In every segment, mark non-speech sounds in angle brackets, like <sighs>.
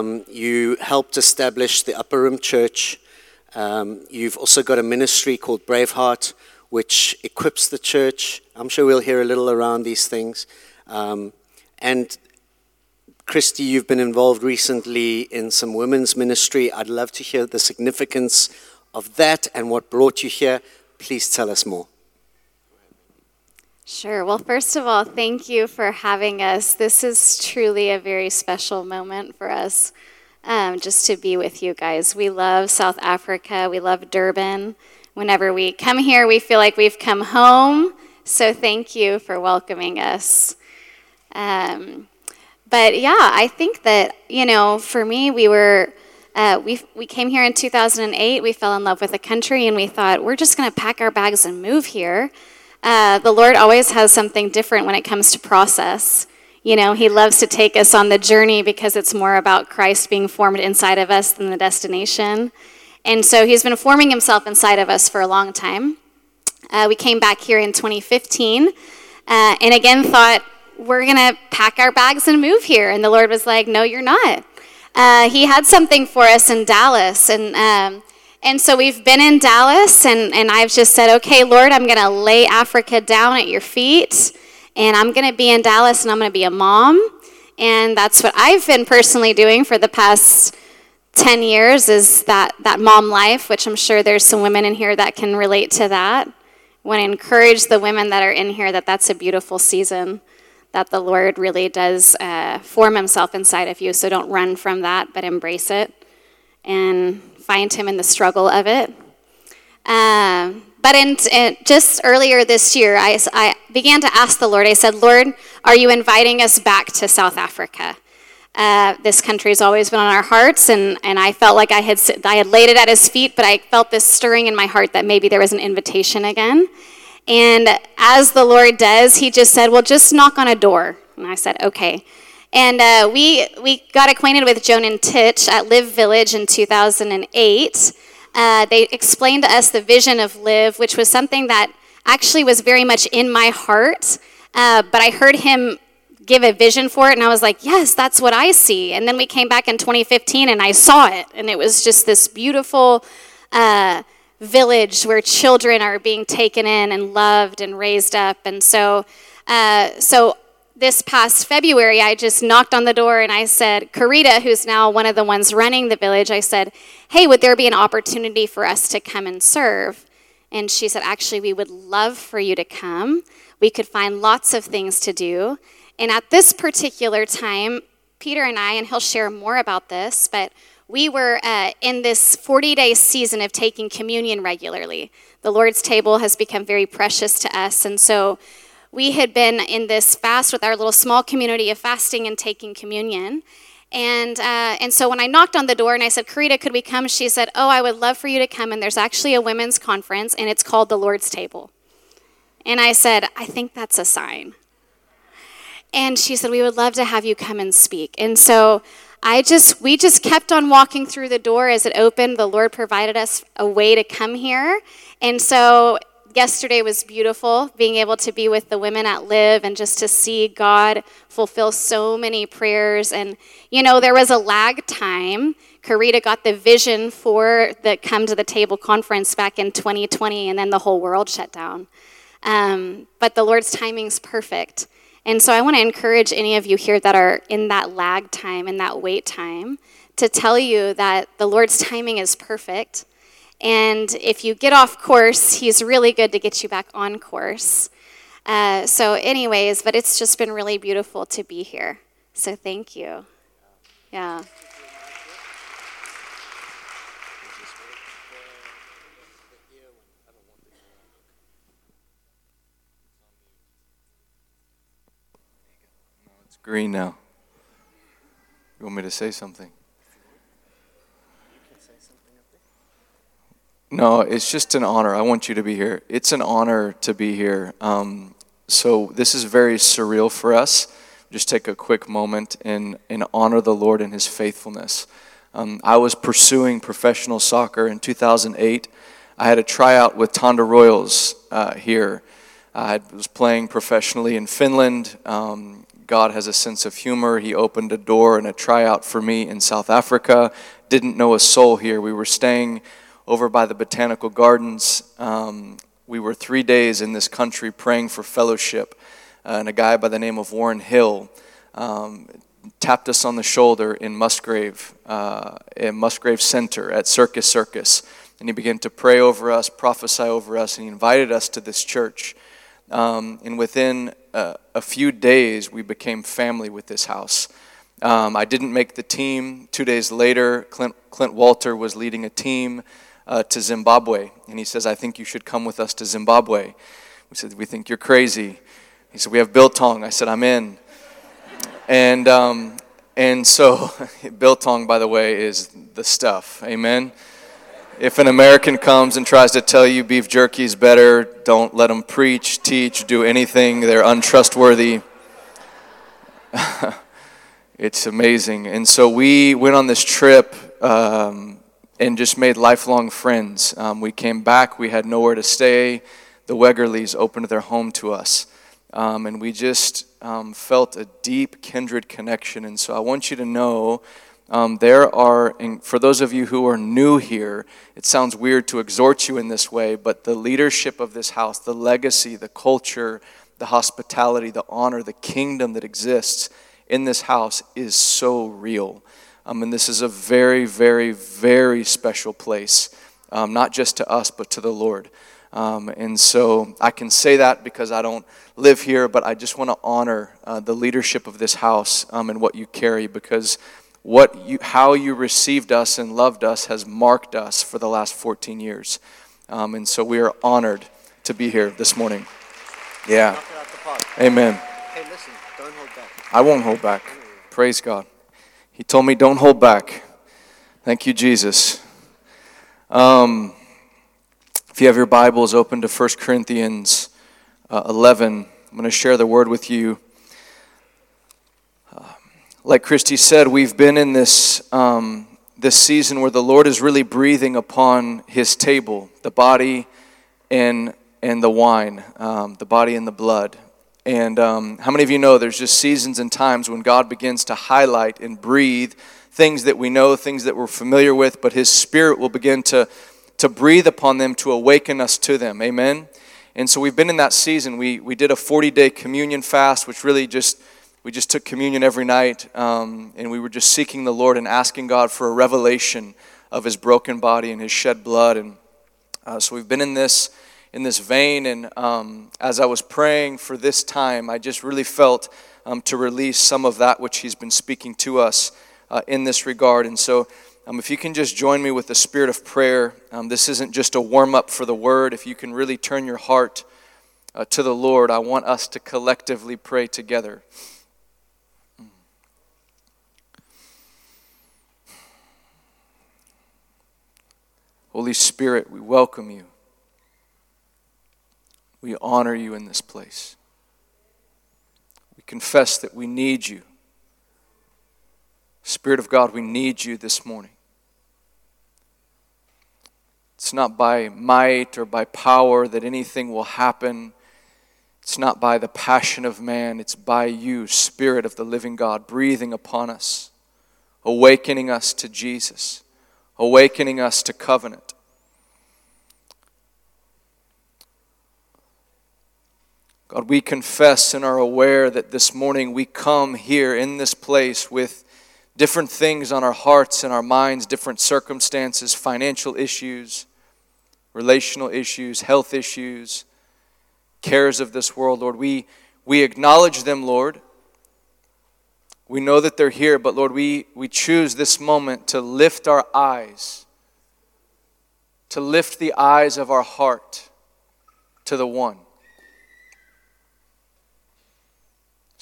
Um, you helped establish the Upper Room Church. Um, you've also got a ministry called Braveheart, which equips the church. I'm sure we'll hear a little around these things. Um, and Christy, you've been involved recently in some women's ministry. I'd love to hear the significance of that and what brought you here. Please tell us more. Sure. Well, first of all, thank you for having us. This is truly a very special moment for us um, just to be with you guys. We love South Africa, we love Durban. Whenever we come here, we feel like we've come home. So thank you for welcoming us. Um, but yeah, I think that, you know, for me, we were. Uh, we, we came here in 2008. We fell in love with the country and we thought, we're just going to pack our bags and move here. Uh, the Lord always has something different when it comes to process. You know, He loves to take us on the journey because it's more about Christ being formed inside of us than the destination. And so He's been forming Himself inside of us for a long time. Uh, we came back here in 2015 uh, and again thought, we're going to pack our bags and move here. And the Lord was like, no, you're not. Uh, he had something for us in Dallas. And um, and so we've been in Dallas, and, and I've just said, okay, Lord, I'm going to lay Africa down at your feet, and I'm going to be in Dallas, and I'm going to be a mom. And that's what I've been personally doing for the past 10 years is that, that mom life, which I'm sure there's some women in here that can relate to that. I want to encourage the women that are in here that that's a beautiful season, that the Lord really does uh, form himself inside of you. So don't run from that, but embrace it. And find him in the struggle of it. Um, but in, in, just earlier this year, I, I, began to ask the Lord, I said, Lord, are you inviting us back to South Africa? Uh, this country has always been on our hearts, and, and I felt like I had, I had laid it at his feet, but I felt this stirring in my heart that maybe there was an invitation again. And as the Lord does, he just said, Well, just knock on a door. And I said, Okay. And uh, we, we got acquainted with Joan and Titch at Live Village in 2008. Uh, they explained to us the vision of Live, which was something that actually was very much in my heart. Uh, but I heard him give a vision for it, and I was like, yes, that's what I see. And then we came back in 2015 and I saw it, and it was just this beautiful uh, village where children are being taken in and loved and raised up. And so, uh, so this past February, I just knocked on the door and I said, Karita, who's now one of the ones running the village, I said, hey, would there be an opportunity for us to come and serve? And she said, actually, we would love for you to come. We could find lots of things to do. And at this particular time, Peter and I, and he'll share more about this, but we were uh, in this 40 day season of taking communion regularly. The Lord's table has become very precious to us. And so we had been in this fast with our little small community of fasting and taking communion. And, uh, and so when I knocked on the door and I said, Karita, could we come? She said, Oh, I would love for you to come. And there's actually a women's conference, and it's called the Lord's Table. And I said, I think that's a sign. And she said, We would love to have you come and speak. And so I just, we just kept on walking through the door as it opened. The Lord provided us a way to come here. And so yesterday was beautiful, being able to be with the women at Live and just to see God fulfill so many prayers. And, you know, there was a lag time. Karita got the vision for the Come to the Table conference back in 2020, and then the whole world shut down. Um, but the Lord's timing is perfect. And so I want to encourage any of you here that are in that lag time, in that wait time, to tell you that the Lord's timing is perfect and if you get off course, he's really good to get you back on course. Uh, so, anyways, but it's just been really beautiful to be here. So, thank you. Yeah. It's green now. You want me to say something? No, it's just an honor. I want you to be here. It's an honor to be here. Um, so this is very surreal for us. Just take a quick moment and, and honor the Lord and His faithfulness. Um, I was pursuing professional soccer in 2008. I had a tryout with Thanda Royals uh, here. I was playing professionally in Finland. Um, God has a sense of humor. He opened a door and a tryout for me in South Africa. Didn't know a soul here. We were staying over by the botanical gardens. Um, we were three days in this country praying for fellowship. Uh, and a guy by the name of Warren Hill um, tapped us on the shoulder in Musgrave, uh, in Musgrave Center at Circus Circus. And he began to pray over us, prophesy over us, and he invited us to this church. Um, and within uh, a few days, we became family with this house. Um, I didn't make the team. Two days later, Clint, Clint Walter was leading a team uh, to Zimbabwe. And he says, I think you should come with us to Zimbabwe. We said, We think you're crazy. He said, We have biltong. I said, I'm in. And, um, and so, <laughs> biltong, by the way, is the stuff. Amen. If an American comes and tries to tell you beef jerky is better, don't let them preach, teach, do anything. They're untrustworthy. <laughs> it's amazing. And so we went on this trip um, and just made lifelong friends. Um, we came back, we had nowhere to stay. The Wegerleys opened their home to us. Um, and we just um, felt a deep kindred connection. And so I want you to know um, there are, for those of you who are new here, it sounds weird to exhort you in this way, but the leadership of this house, the legacy, the culture, the hospitality, the honor, the kingdom that exists in this house is so real. Um, and this is a very, very, very special place, um, not just to us, but to the Lord. Um, and so I can say that because I don't live here, but I just want to honor uh, the leadership of this house um, and what you carry because what you, how you received us and loved us has marked us for the last 14 years. Um, and so we are honored to be here this morning. Yeah. Amen. Hey, listen, don't hold back. I won't hold back. Praise God. He told me, don't hold back. Thank you, Jesus. Um, if you have your Bibles open to 1 Corinthians uh, 11, I'm going to share the word with you. Uh, like Christy said, we've been in this, um, this season where the Lord is really breathing upon his table, the body and, and the wine, um, the body and the blood. And um, how many of you know there's just seasons and times when God begins to highlight and breathe things that we know, things that we're familiar with, but His Spirit will begin to to breathe upon them to awaken us to them. Amen. And so we've been in that season. We we did a 40 day communion fast, which really just we just took communion every night, um, and we were just seeking the Lord and asking God for a revelation of His broken body and His shed blood. And uh, so we've been in this in this vein. And um, as I was praying for this time, I just really felt um, to release some of that which He's been speaking to us uh, in this regard. And so um, if you can just join me with the spirit of prayer, um, this isn't just a warm up for the word. If you can really turn your heart uh, to the Lord, I want us to collectively pray together. Holy Spirit, we welcome you. We honor you in this place. We confess that we need you. Spirit of God, we need you this morning. It's not by might or by power that anything will happen. It's not by the passion of man. It's by you, Spirit of the living God, breathing upon us, awakening us to Jesus, awakening us to covenant. God, we confess and are aware that this morning we come here in this place with different things on our hearts and our minds, different circumstances, financial issues, relational issues, health issues, cares of this world, Lord. We, we acknowledge them, Lord. We know that they're here, but Lord, we, we choose this moment to lift our eyes, to lift the eyes of our heart to the one.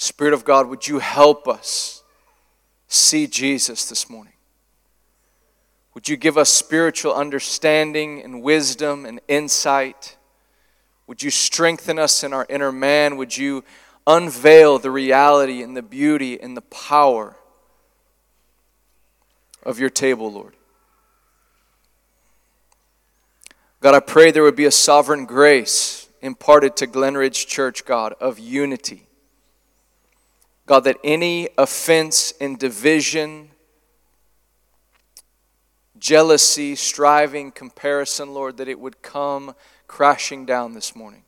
Spirit of God, would you help us see Jesus this morning? Would you give us spiritual understanding and wisdom and insight? Would you strengthen us in our inner man? Would you unveil the reality and the beauty and the power of your table, Lord? God, I pray there would be a sovereign grace imparted to Glenridge Church, God, of unity God, that any offense and division, jealousy, striving, comparison, Lord, that it would come crashing down this morning.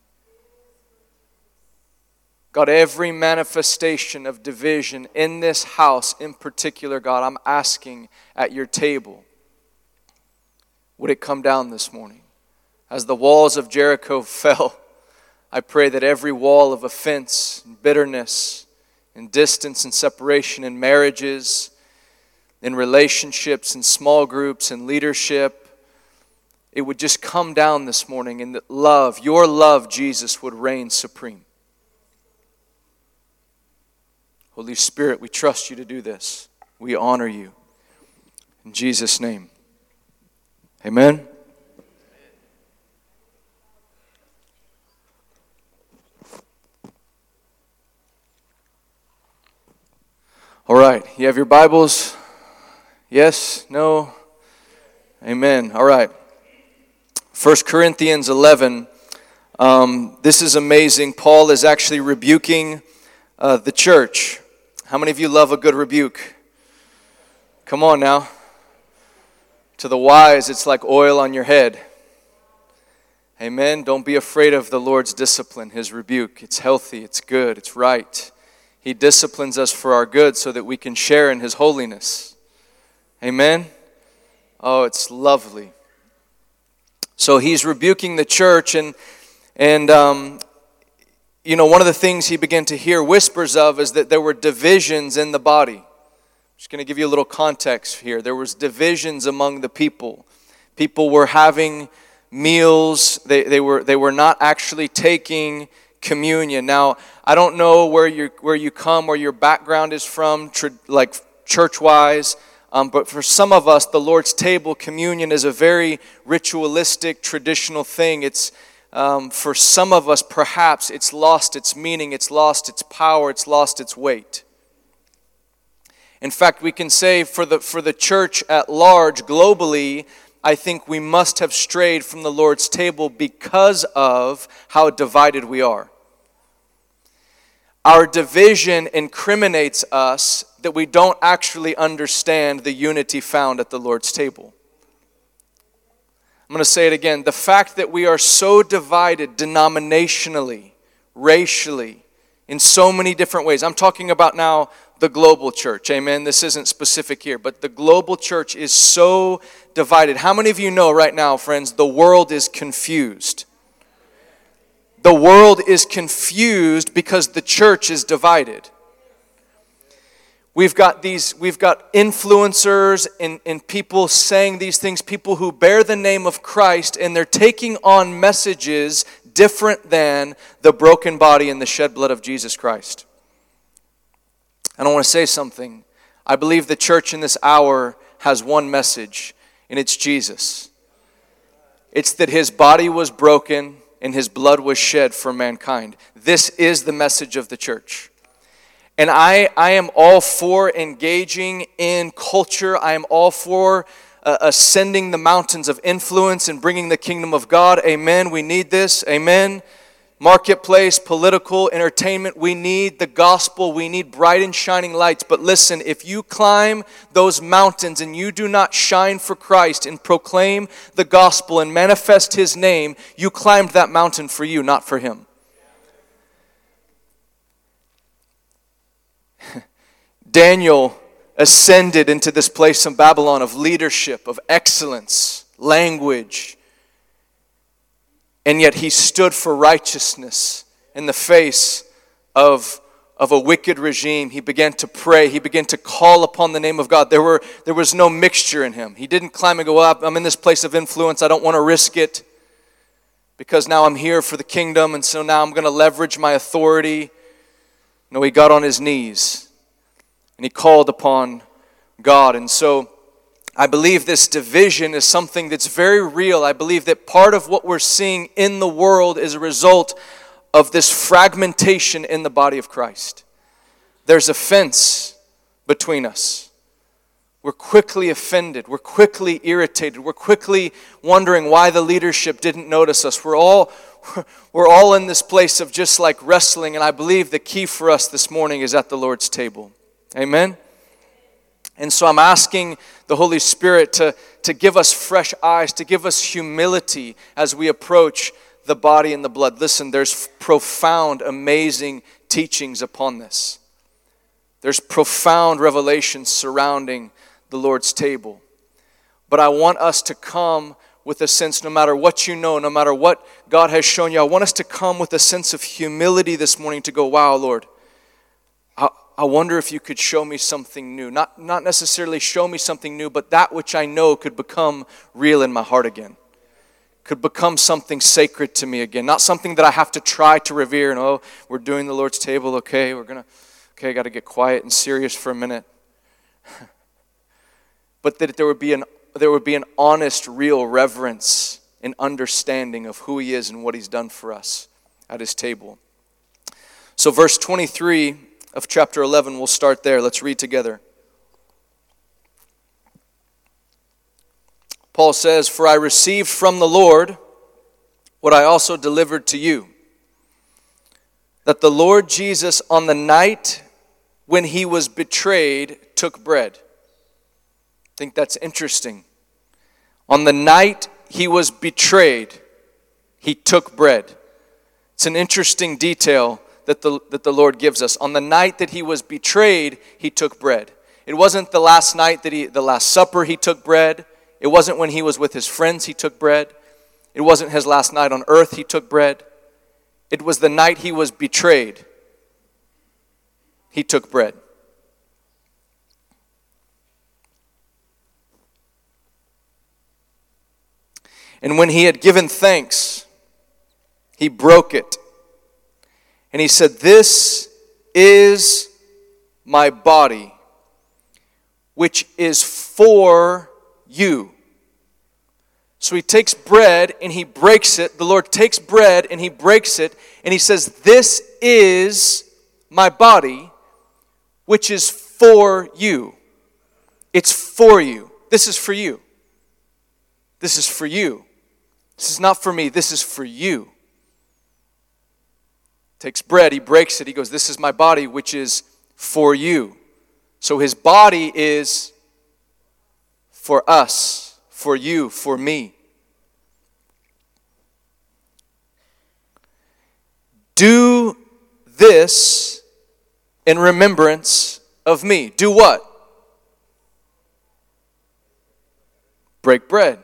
God, every manifestation of division in this house in particular, God, I'm asking at your table, would it come down this morning? As the walls of Jericho <laughs> fell, I pray that every wall of offense, and bitterness, and distance and separation in marriages, in relationships, in small groups, in leadership, it would just come down this morning and that love, your love, Jesus, would reign supreme. Holy Spirit, we trust you to do this. We honor you. In Jesus' name. Amen. All right, you have your Bibles? Yes? No? Amen. All right. 1 Corinthians 11. Um, this is amazing. Paul is actually rebuking uh, the church. How many of you love a good rebuke? Come on now. To the wise, it's like oil on your head. Amen. Don't be afraid of the Lord's discipline, His rebuke. It's healthy, it's good, it's right. He disciplines us for our good so that we can share in His holiness. Amen. Oh, it's lovely. So he's rebuking the church, and and um, you know, one of the things he began to hear whispers of is that there were divisions in the body. I'm just going to give you a little context here. There was divisions among the people. People were having meals. They, they, were, they were not actually taking communion. Now, I don't know where you, where you come, where your background is from, tr- like church-wise, um, but for some of us, the Lord's table communion is a very ritualistic, traditional thing. It's um, for some of us, perhaps it's lost its meaning, it's lost its power, it's lost its weight. In fact, we can say for the, for the church at large, globally, I think we must have strayed from the Lord's table because of how divided we are. Our division incriminates us that we don't actually understand the unity found at the Lord's table. I'm going to say it again. The fact that we are so divided denominationally, racially, in so many different ways. I'm talking about now the global church. Amen. This isn't specific here, but the global church is so divided. How many of you know right now, friends, the world is confused? The world is confused because the church is divided. We've got these, we've got influencers and, and people saying these things, people who bear the name of Christ, and they're taking on messages different than the broken body and the shed blood of Jesus Christ. And I want to say something. I believe the church in this hour has one message, and it's Jesus. It's that his body was broken and his blood was shed for mankind. This is the message of the church. And I, I am all for engaging in culture. I am all for uh, ascending the mountains of influence and bringing the kingdom of God. Amen. We need this. Amen. Marketplace, political, entertainment, we need the gospel. We need bright and shining lights. But listen, if you climb those mountains and you do not shine for Christ and proclaim the gospel and manifest his name, you climbed that mountain for you, not for him. <laughs> Daniel ascended into this place in Babylon of leadership, of excellence, language, and yet he stood for righteousness in the face of, of a wicked regime. He began to pray. He began to call upon the name of God. There, were, there was no mixture in him. He didn't climb and go up. I'm in this place of influence. I don't want to risk it because now I'm here for the kingdom, and so now I'm going to leverage my authority. No, he got on his knees and he called upon God. And so I believe this division is something that's very real. I believe that part of what we're seeing in the world is a result of this fragmentation in the body of Christ. There's a fence between us. We're quickly offended. We're quickly irritated. We're quickly wondering why the leadership didn't notice us. We're all, <laughs> we're all in this place of just like wrestling, and I believe the key for us this morning is at the Lord's table. Amen? And so I'm asking the Holy Spirit to, to give us fresh eyes, to give us humility as we approach the body and the blood. Listen, there's profound, amazing teachings upon this. There's profound revelation surrounding the Lord's table. But I want us to come with a sense, no matter what you know, no matter what God has shown you, I want us to come with a sense of humility this morning to go, wow, Lord, I, wonder if you could show me something new. Not, not necessarily show me something new, but that which I know could become real in my heart again. Could become something sacred to me again. Not something that I have to try to revere and, oh, we're doing the Lord's table, okay, we're going to, okay, I got to get quiet and serious for a minute. <laughs> but that there would be an there would be an honest, real reverence and understanding of who he is and what he's done for us at his table. So, verse 23 of chapter 11, we'll start there. Let's read together. Paul says, For I received from the Lord what I also delivered to you that the Lord Jesus, on the night when he was betrayed, took bread I think that's interesting. On the night he was betrayed, he took bread. It's an interesting detail that the, that the Lord gives us. On the night that he was betrayed, he took bread. It wasn't the last night that he, the last supper, he took bread. It wasn't when he was with his friends, he took bread. It wasn't his last night on earth, he took bread. It was the night he was betrayed, he took bread. And when he had given thanks, he broke it. And he said, This is my body, which is for you. So he takes bread and he breaks it. The Lord takes bread and he breaks it. And he says, This is my body, which is for you. It's for you. This is for you. This is for you. This is not for me, this is for you. Takes bread, he breaks it, he goes, This is my body, which is for you. So his body is for us, for you, for me. Do this in remembrance of me. Do what? Break bread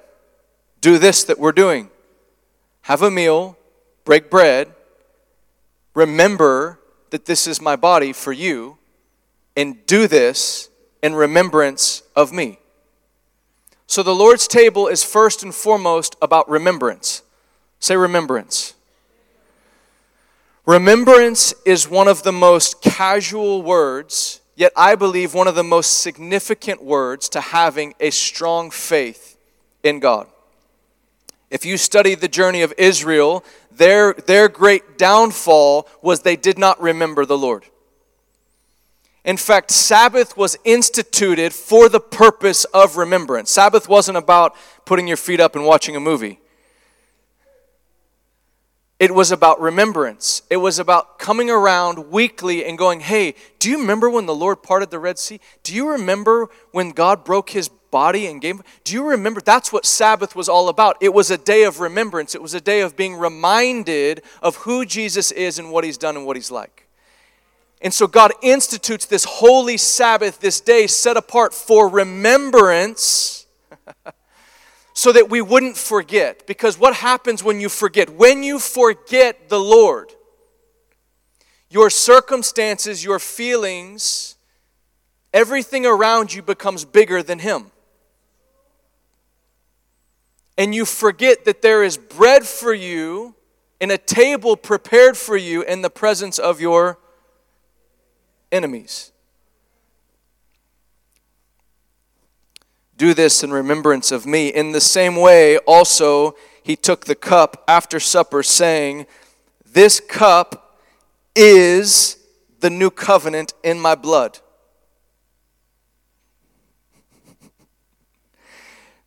do this that we're doing have a meal, break bread, remember that this is my body for you, and do this in remembrance of me. So the Lord's table is first and foremost about remembrance. Say remembrance. Remembrance is one of the most casual words, yet I believe one of the most significant words to having a strong faith in God. If you study the journey of Israel, their, their great downfall was they did not remember the Lord. In fact, Sabbath was instituted for the purpose of remembrance. Sabbath wasn't about putting your feet up and watching a movie. It was about remembrance. It was about coming around weekly and going, hey, do you remember when the Lord parted the Red Sea? Do you remember when God broke his body and gave. Do you remember? That's what Sabbath was all about. It was a day of remembrance, it was a day of being reminded of who Jesus is and what he's done and what he's like. And so God institutes this holy Sabbath, this day set apart for remembrance. <laughs> so that we wouldn't forget. Because what happens when you forget? When you forget the Lord, your circumstances, your feelings, everything around you becomes bigger than Him and you forget that there is bread for you and a table prepared for you in the presence of your enemies. Do this in remembrance of me. In the same way, also, he took the cup after supper, saying, This cup is the new covenant in my blood.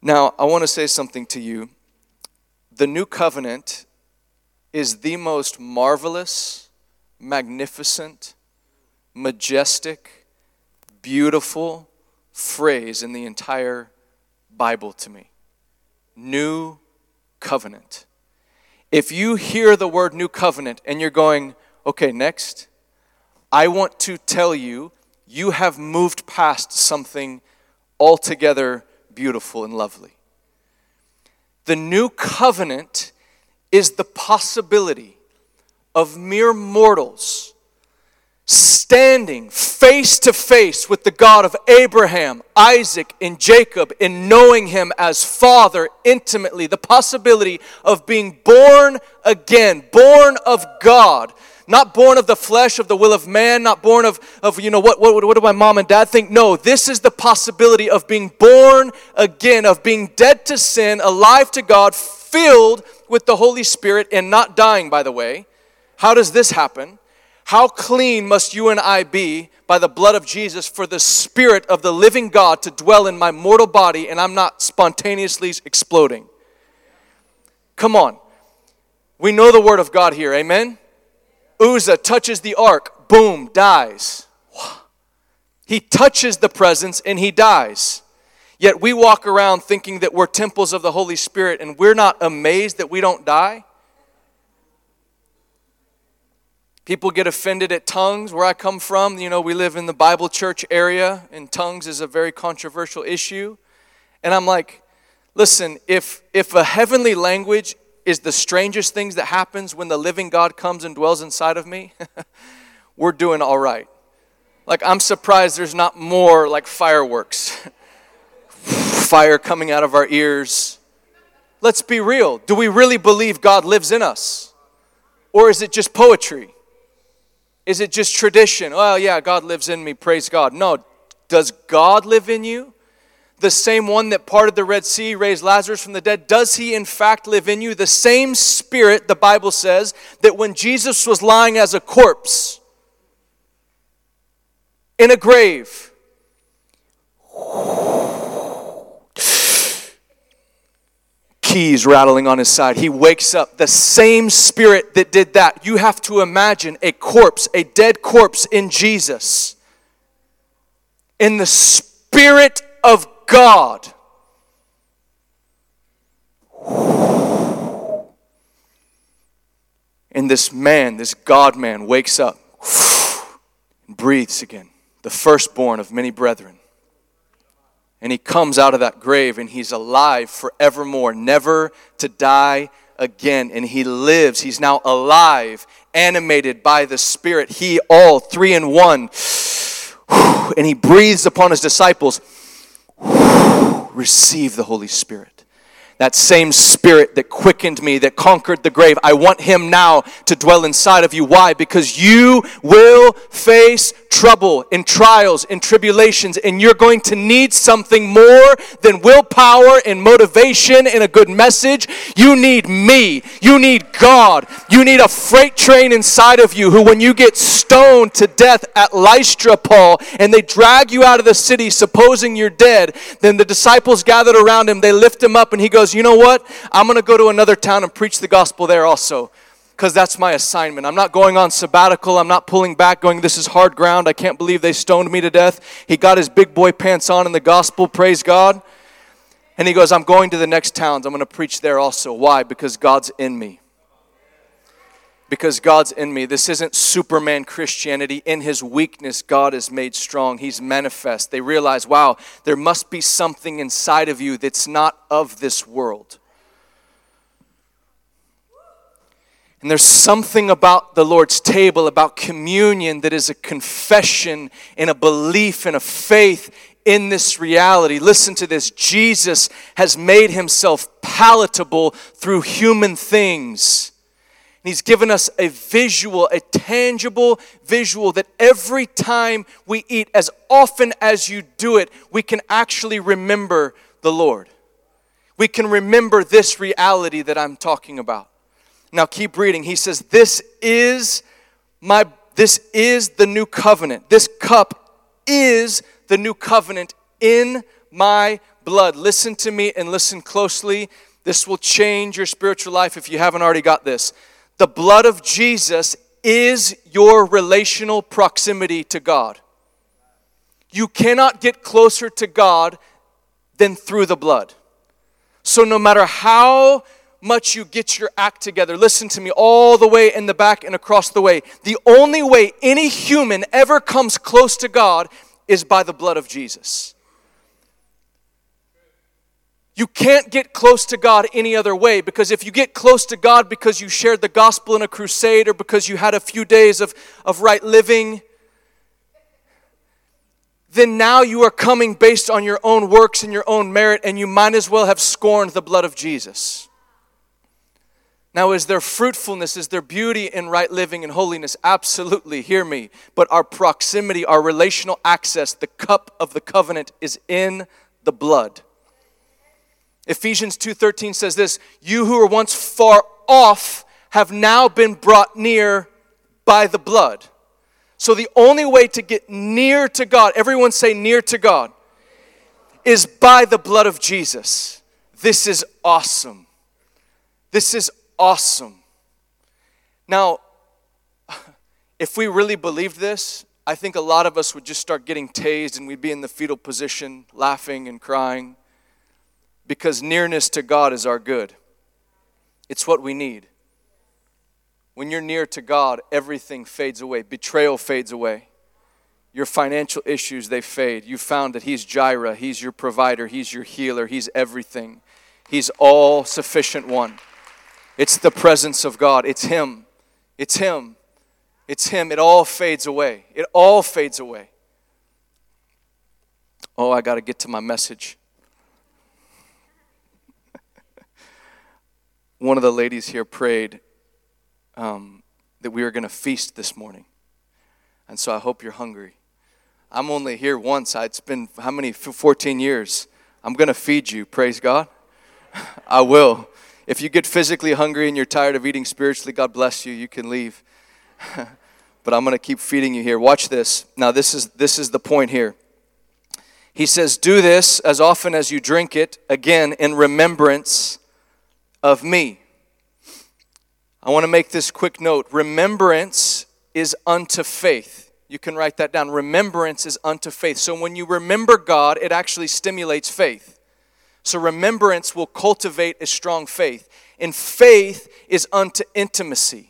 Now, I want to say something to you. The new covenant is the most marvelous, magnificent, majestic, beautiful phrase in the entire Bible to me. New covenant. If you hear the word new covenant and you're going, okay, next, I want to tell you, you have moved past something altogether beautiful and lovely. The new covenant is the possibility of mere mortals standing face to face with the God of Abraham, Isaac, and Jacob, in knowing him as Father intimately, the possibility of being born again, born of God. Not born of the flesh, of the will of man, not born of, of you know, what, what, what do my mom and dad think? No, this is the possibility of being born again, of being dead to sin, alive to God, filled with the Holy Spirit, and not dying, by the way. How does this happen? How clean must you and I be by the blood of Jesus for the Spirit of the living God to dwell in my mortal body and I'm not spontaneously exploding? Come on. We know the Word of God here, amen? Uzzah touches the ark, boom, dies. He touches the presence and he dies. Yet we walk around thinking that we're temples of the Holy Spirit and we're not amazed that we don't die. People get offended at tongues. Where I come from, you know, we live in the Bible church area, and tongues is a very controversial issue. And I'm like, listen, if if a heavenly language is the strangest things that happens when the living God comes and dwells inside of me, <laughs> we're doing all right. Like I'm surprised there's not more like fireworks. <laughs> Fire coming out of our ears. Let's be real. Do we really believe God lives in us? Or is it just poetry? Is it just tradition? Well, yeah, God lives in me, praise God. No, does God live in you? The same one that parted the Red Sea, raised Lazarus from the dead, does he in fact live in you? The same spirit, the Bible says, that when Jesus was lying as a corpse in a grave, keys rattling on his side. He wakes up. The same spirit that did that. You have to imagine a corpse, a dead corpse in Jesus. In the spirit of God. And this man, this God man, wakes up and breathes again, the firstborn of many brethren. And he comes out of that grave and he's alive forevermore, never to die again. And he lives. He's now alive, animated by the Spirit. He, all three in one. <sighs> And he breathes upon his disciples. Receive the Holy Spirit that same spirit that quickened me, that conquered the grave. I want him now to dwell inside of you. Why? Because you will face trouble and trials and tribulations, and you're going to need something more than willpower and motivation and a good message. You need me. You need God. You need a freight train inside of you who, when you get stoned to death at Lystra, Paul, and they drag you out of the city supposing you're dead, then the disciples gathered around him, they lift him up, and he goes, You know what? I'm going to go to another town and preach the gospel there also because that's my assignment. I'm not going on sabbatical. I'm not pulling back, going, This is hard ground. I can't believe they stoned me to death. He got his big boy pants on in the gospel, praise God. And he goes, I'm going to the next towns. I'm going to preach there also. Why? Because God's in me because God's in me. This isn't Superman Christianity. In his weakness, God is made strong. He's manifest. They realize, wow, there must be something inside of you that's not of this world. And there's something about the Lord's table, about communion, that is a confession and a belief and a faith in this reality. Listen to this Jesus has made himself palatable through human things. And he's given us a visual, a tangible visual that every time we eat, as often as you do it, we can actually remember the Lord. We can remember this reality that I'm talking about. Now keep reading. He says, This is my this is the new covenant. This cup is the new covenant in my blood. Listen to me and listen closely. This will change your spiritual life if you haven't already got this. The blood of Jesus is your relational proximity to God. You cannot get closer to God than through the blood. So, no matter how much you get your act together, listen to me, all the way in the back and across the way, the only way any human ever comes close to God is by the blood of Jesus. You can't get close to God any other way because if you get close to God because you shared the gospel in a crusade or because you had a few days of, of right living, then now you are coming based on your own works and your own merit, and you might as well have scorned the blood of Jesus. Now, is there fruitfulness? Is there beauty in right living and holiness? Absolutely, hear me. But our proximity, our relational access, the cup of the covenant is in the blood. Ephesians 2:13 says this, "You who were once far off have now been brought near by the blood." So the only way to get near to God, everyone say near to God, is by the blood of Jesus. This is awesome. This is awesome. Now, <laughs> if we really believed this, I think a lot of us would just start getting tased and we'd be in the fetal position, laughing and crying, because nearness to God is our good. It's what we need. When you're near to God, everything fades away. Betrayal fades away. Your financial issues, they fade. You found that He's Jireh, He's your provider, He's your healer, He's everything. He's all sufficient one. It's the presence of God. It's Him. It's Him. It's Him. It all fades away. It all fades away. Oh, I got to get to my message. One of the ladies here prayed um, that we were going to feast this morning. And so I hope you're hungry. I'm only here once. It's been how many? 14 years. I'm going to feed you. Praise God. <laughs> I will. If you get physically hungry and you're tired of eating spiritually, God bless you. You can leave. <laughs> but I'm going to keep feeding you here. Watch this. Now this is this is the point here. He says, "Do this as often as you drink it, again in remembrance of me." I want to make this quick note. Remembrance is unto faith. You can write that down. Remembrance is unto faith. So when you remember God, it actually stimulates faith. So remembrance will cultivate a strong faith. And faith is unto intimacy.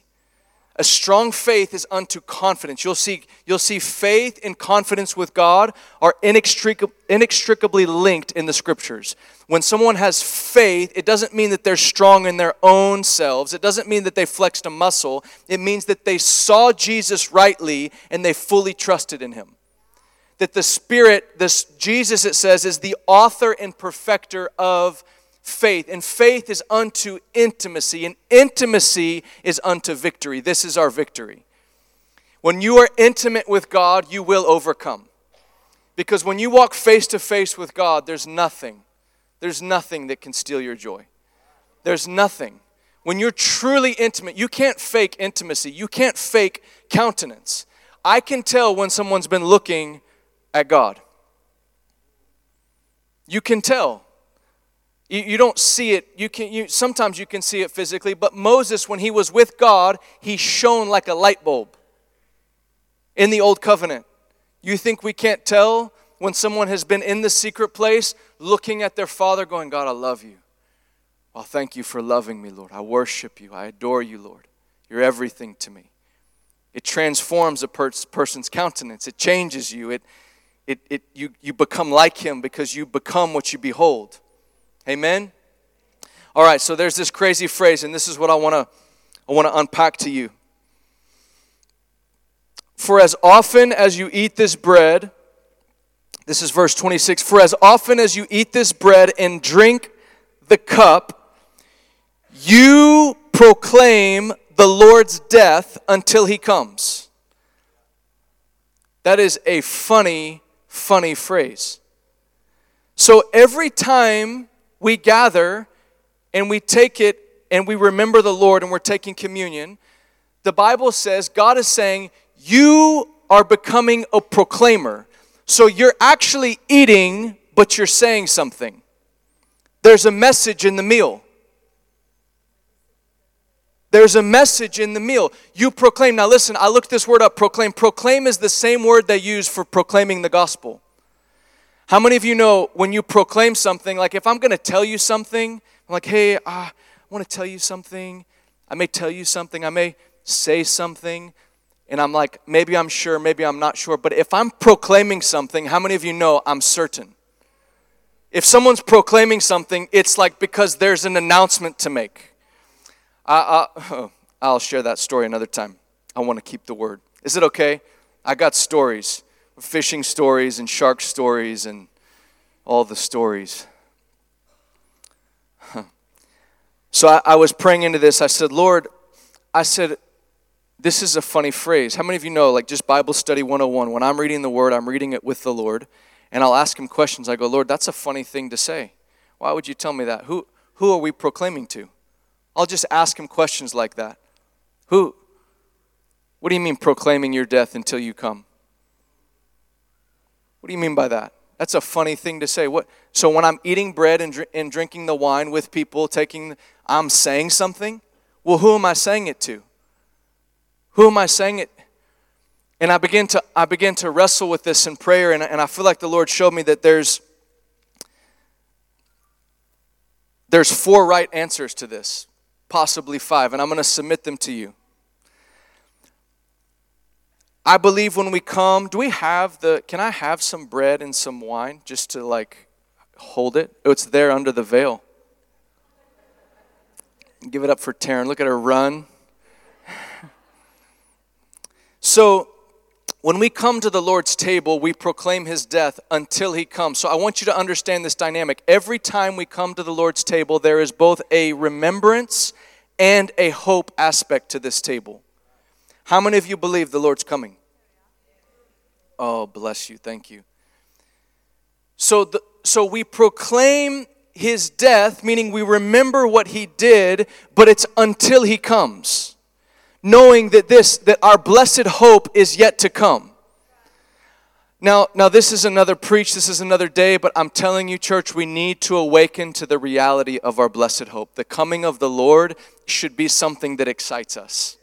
A strong faith is unto confidence. You'll see, you'll see faith and confidence with God are inextricably linked in the scriptures. When someone has faith, it doesn't mean that they're strong in their own selves. It doesn't mean that they flexed a muscle. It means that they saw Jesus rightly and they fully trusted in him. That the Spirit, this Jesus, it says, is the author and perfecter of faith. And faith is unto intimacy, and intimacy is unto victory. This is our victory. When you are intimate with God, you will overcome. Because when you walk face to face with God, there's nothing, there's nothing that can steal your joy. There's nothing. When you're truly intimate, you can't fake intimacy, you can't fake countenance. I can tell when someone's been looking at God. You can tell. You, you don't see it. You can, you, sometimes you can see it physically, but Moses, when he was with God, he shone like a light bulb in the old covenant. You think we can't tell when someone has been in the secret place looking at their father, going, God, I love you. Well, thank you for loving me, Lord. I worship you. I adore you, Lord. You're everything to me. It transforms a per- person's countenance, it changes you. It, it, it, you, you become like him because you become what you behold. Amen? All right, so there's this crazy phrase, and this is what I want to I want to unpack to you. For as often as you eat this bread, this is verse 26, for as often as you eat this bread and drink the cup, you proclaim the Lord's death until he comes. That is a funny, funny phrase. So every time we gather and we take it and we remember the Lord and we're taking communion, the Bible says God is saying, You are becoming a proclaimer. So you're actually eating, but you're saying something. There's a message in the meal. There's a message in the meal. You proclaim. Now, listen, I looked this word up proclaim. Proclaim is the same word they use for proclaiming the gospel. How many of you know when you proclaim something, like if I'm going to tell you something, I'm like, hey, uh, I want to tell you something. I may tell you something. I may say something. And I'm like, maybe I'm sure, maybe I'm not sure. But if I'm proclaiming something, how many of you know I'm certain? If someone's proclaiming something, it's like because there's an announcement to make. I, I, <laughs> I'll share that story another time. I want to keep the word. Is it okay? I got stories fishing stories and shark stories and all the stories. <laughs> So I, I, was praying into this. I said, Lord, I said, this is a funny phrase. How many of you know, like just Bible study 101, when I'm reading the word, I'm reading it with the Lord, and I'll ask him questions. I go, Lord, that's a funny thing to say. Why would you tell me that? Who, who are we proclaiming to? I'll just ask him questions like that. Who? What do you mean proclaiming your death until you come? What do you mean by that? That's a funny thing to say. What? So when I'm eating bread and, dr- and drinking the wine with people, taking, I'm saying something. Well, who am I saying it to? Who am I saying it? And I begin to I begin to wrestle with this in prayer, and, and I feel like the Lord showed me that there's there's four right answers to this, possibly five, and I'm going to submit them to you. I believe when we come, do we have the, can I have some bread and some wine just to like hold it? Oh, it's there under the veil. Give it up for Taryn. Look at her run. so, when we come to the Lord's table, we proclaim his death until he comes. So, I want you to understand this dynamic. Every time we come to the Lord's table, there is both a remembrance and a hope aspect to this table. How many of you believe the Lord's coming? Oh, bless you. Thank you. So, the, so we proclaim his death, meaning we remember what he did, but it's until he comes, knowing that this, that our blessed hope is yet to come. Now, now this is another preach, this is another day, but I'm telling you, church, we need to awaken to the reality of our blessed hope. The coming of the Lord should be something that excites us.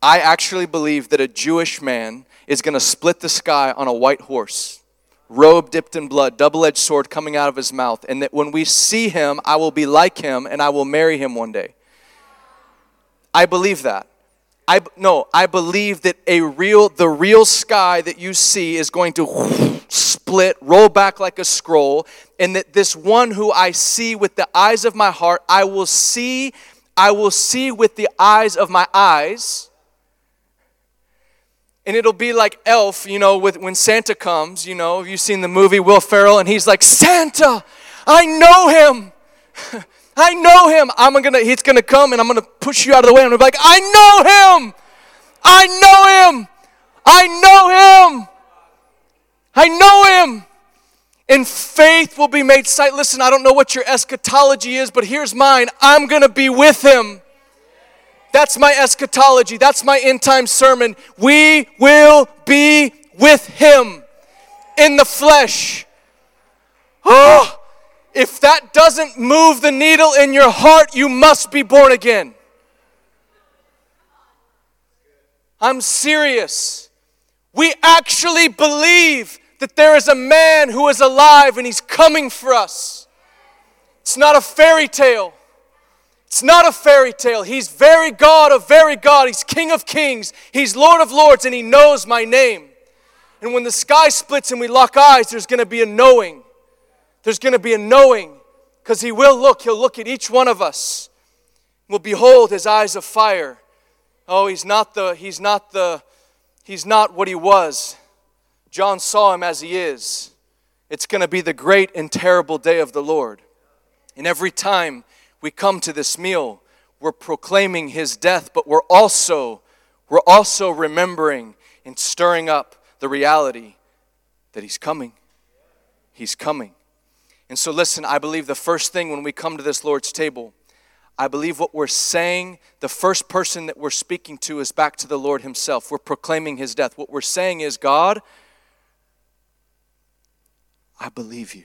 I actually believe that a Jewish man is going to split the sky on a white horse, robe dipped in blood, double edged sword coming out of his mouth, and that when we see him, I will be like him and I will marry him one day. I believe that. I no, I believe that a real the real sky that you see is going to split, roll back like a scroll, and that this one who I see with the eyes of my heart, I will see I will see with the eyes of my eyes and it'll be like Elf, you know, with when Santa comes, you know, have you seen the movie Will Ferrell and he's like, "Santa, I know him. <laughs> I know him. I'm to he's to come and I'm to push you out of the way. I'm to be like, "I know him. I know him. I know him. I know him." And faith will be made sight. Listen, I don't know what your eschatology is, but here's mine. I'm to be with him. That's my eschatology. That's my end time sermon. We will be with him in the flesh. Oh, if that doesn't move the needle in your heart, you must be born again. I'm serious. We actually believe that there is a man who is alive and he's coming for us. It's not a fairy tale. It's not a fairy tale. He's very God of very God. He's King of kings. He's Lord of lords, and He knows my name. And when the sky splits and we lock eyes, there's going to be a knowing. There's going to be a knowing because He will look. He'll look at each one of us. We'll behold His eyes of fire. Oh, He's not the, He's not the, He's not what He was. John saw Him as He is. It's going to be the great and terrible day of the Lord. And every time we come to this meal, we're proclaiming his death, but we're also we're also remembering and stirring up the reality that he's coming. He's coming. And so listen, I believe the first thing when we come to this Lord's table, I believe what we're saying, the first person that we're speaking to is back to the Lord himself. We're proclaiming his death. What we're saying is, God, I believe you.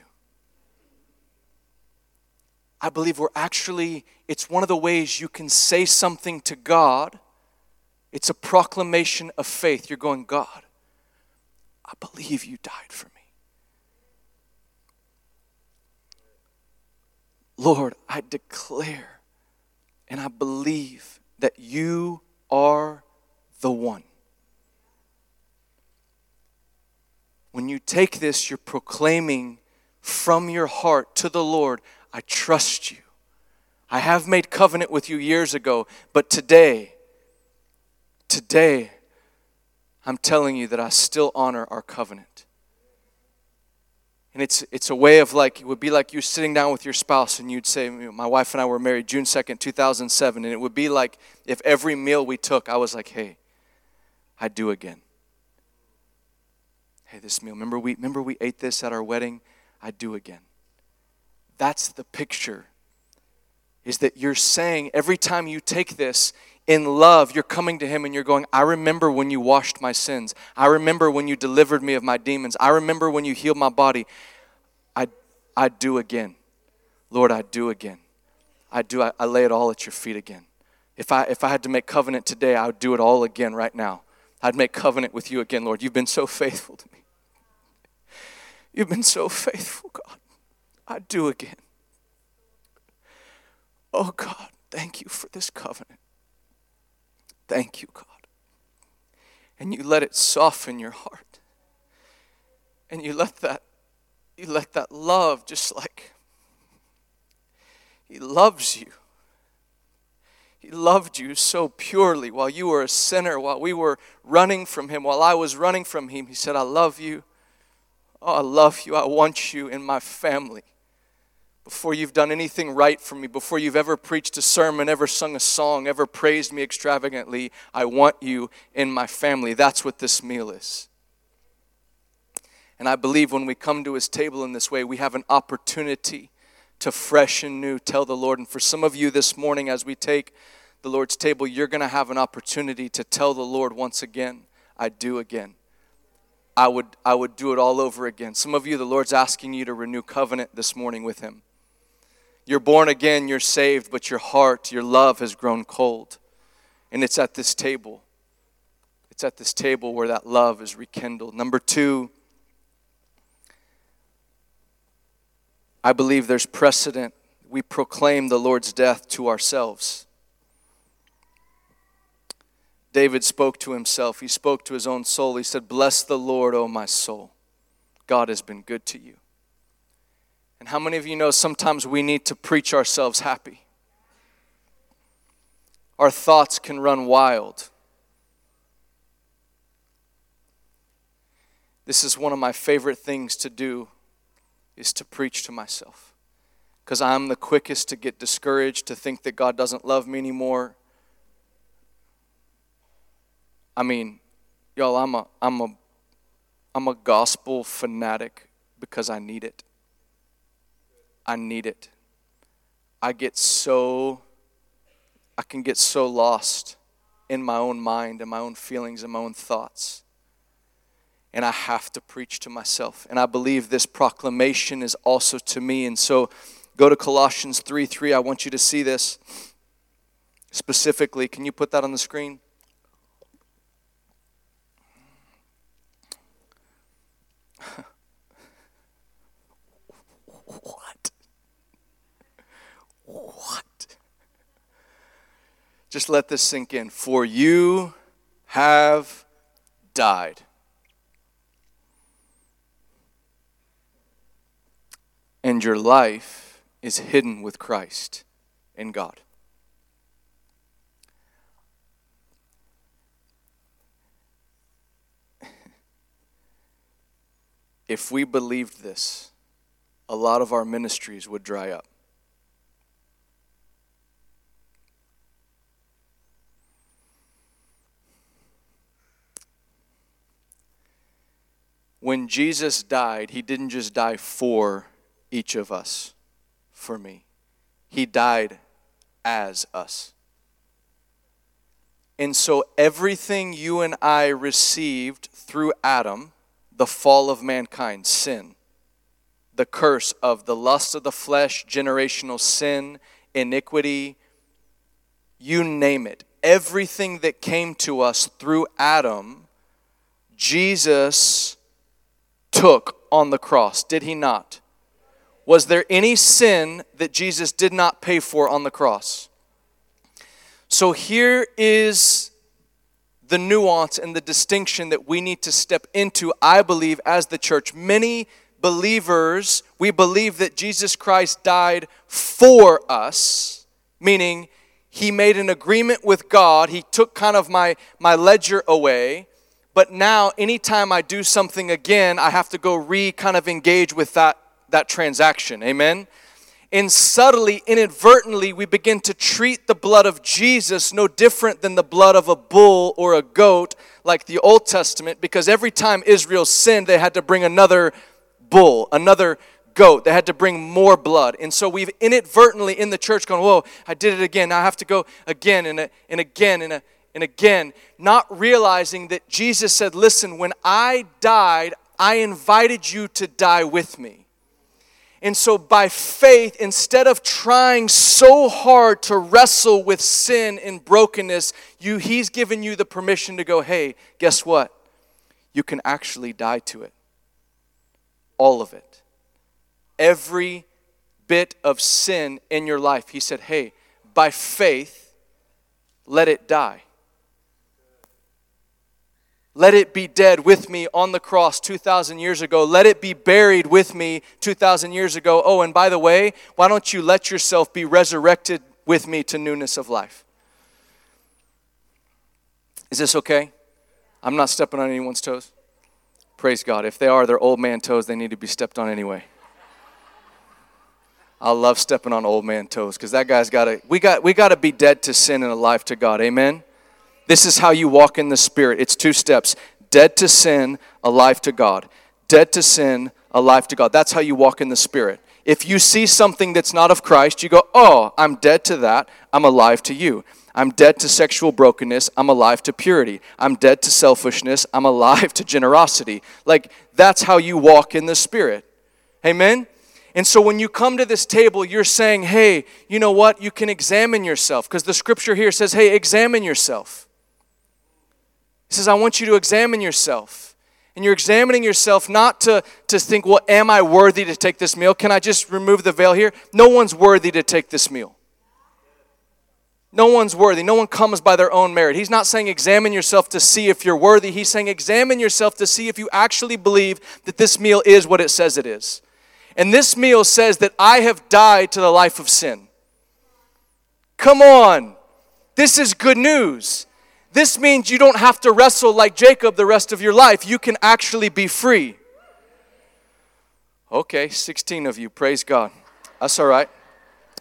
I believe we're actually, it's one of the ways you can say something to God. It's a proclamation of faith. You're going, God, I believe you died for me. Lord, I declare and I believe that you are the one. When you take this, you're proclaiming from your heart to the Lord, I trust you. I have made covenant with you years ago, but today, today, I'm telling you that I still honor our covenant. And it's, it's a way of like, it would be like you sitting down with your spouse and you'd say, My wife and I were married June 2nd, 2007. And it would be like if every meal we took, I was like, Hey, I do again. Hey, this meal, remember we, remember we ate this at our wedding? I do again. That's the picture. Is that you're saying every time you take this in love, you're coming to Him and you're going, I remember when you washed my sins. I remember when you delivered me of my demons. I remember when you healed my body. I, I do again. Lord, I do again. I do. I, I lay it all at your feet again. If I, if I had to make covenant today, I would do it all again right now. I'd make covenant with you again, Lord. You've been so faithful to me. You've been so faithful, God. I do again. Oh, God, thank you for this covenant. Thank you, God. And you let it soften your heart. And you let that you let that love just like he loves you. He loved you so purely while you were a sinner, while we were running from him, while I was running from him. He said, I love you. Oh, I love you. I want you in my family. Before you've done anything right for me, before you've ever preached a sermon, ever sung a song, ever praised me extravagantly, I want you in my family. That's what this meal is. And I believe when we come to his table in this way, we have an opportunity to fresh and new tell the Lord. And for some of you this morning, as we take the Lord's table, you're going to have an opportunity to tell the Lord once again, I do again. I would, I would do it all over again. Some of you, the Lord's asking you to renew covenant this morning with Him. You're born again, you're saved, but your heart, your love has grown cold. And it's at this table. It's at this table where that love is rekindled. Number two, I believe there's precedent. We proclaim the Lord's death to ourselves. David spoke to himself. He spoke to his own soul. He said, Bless the Lord, O my soul. God has been good to you. And how many of you know sometimes we need to preach ourselves happy? Our thoughts can run wild. This is one of my favorite things to do is to preach to myself. Because I'm the quickest to get discouraged, to think that God doesn't love me anymore, I mean, y'all, I'm a, I'm a, I'm a gospel fanatic because I need it. I need it. I get so, I can get so lost in my own mind and my own feelings and my own thoughts. And I have to preach to myself. And I believe this proclamation is also to me. And so go to Colossians 3 3. I want you to see this specifically. Can you put that on the screen? <laughs> what? What? Just let this sink in. For you have died. And your life is hidden with Christ in God. if we believed this, a lot of our ministries would dry up. When Jesus died, he didn't just die for each of us, for me. He died as us. And so everything you and I received through Adam the fall of mankind, sin. the curse of the lust of the flesh, generational sin, iniquity, you name it. Everything that came to us through Adam, Jesus took on the cross, did he not? Was there any sin that Jesus did not pay for on the cross? So here is the nuance and the distinction that we need to step into, I believe, as the church. Many believers, we believe that Jesus Christ died for us, meaning he made an agreement with God. He took kind of my, my ledger away. But now, anytime I do something again, I have to go re kind of engage with that, that transaction. Amen? and subtly, inadvertently, we begin to treat the blood of Jesus no different than the blood of a bull or a goat, like the Old Testament, because every time Israel sinned, they had to bring another bull, another goat. They had to bring more blood. And so we've inadvertently in the church gone, whoa, I did it again. Now I have to go again and, and again and, and again, not realizing that Jesus said, listen, when I died, I invited you to die with me. And so, by faith, instead of trying so hard to wrestle with sin and brokenness, you, He's given you the permission to go, hey, guess what? You can actually die to it. All of it. Every bit of sin in your life. He said, hey, by faith, let it die. Let it be dead with me on the cross 2,000 years ago. Let it be buried with me 2,000 years ago. Oh, and by the way, why don't you let yourself be resurrected with me to newness of life? Is this okay? I'm not stepping on anyone's toes. Praise God. If they are, they're old man toes, they need to be stepped on anyway. I love stepping on old man toes because that guy's got to, we got, we got to be dead to sin and alive to God. Amen? This is how you walk in the Spirit. It's two steps dead to sin, alive to God. Dead to sin, alive to God. That's how you walk in the Spirit. If you see something that's not of Christ, you go, Oh, I'm dead to that. I'm alive to you. I'm dead to sexual brokenness. I'm alive to purity. I'm dead to selfishness. I'm alive to generosity. Like, that's how you walk in the Spirit. Amen? And so when you come to this table, you're saying, Hey, you know what? You can examine yourself. Because the scripture here says, Hey, examine yourself. He says, I want you to examine yourself. And you're examining yourself not to, to think, well, am I worthy to take this meal? Can I just remove the veil here? No one's worthy to take this meal. No one's worthy. No one comes by their own merit. He's not saying examine yourself to see if you're worthy. He's saying examine yourself to see if you actually believe that this meal is what it says it is. And this meal says that I have died to the life of sin. Come on. This is good news. This means you don't have to wrestle like Jacob the rest of your life. You can actually be free. Okay, 16 of you, praise God. That's all right.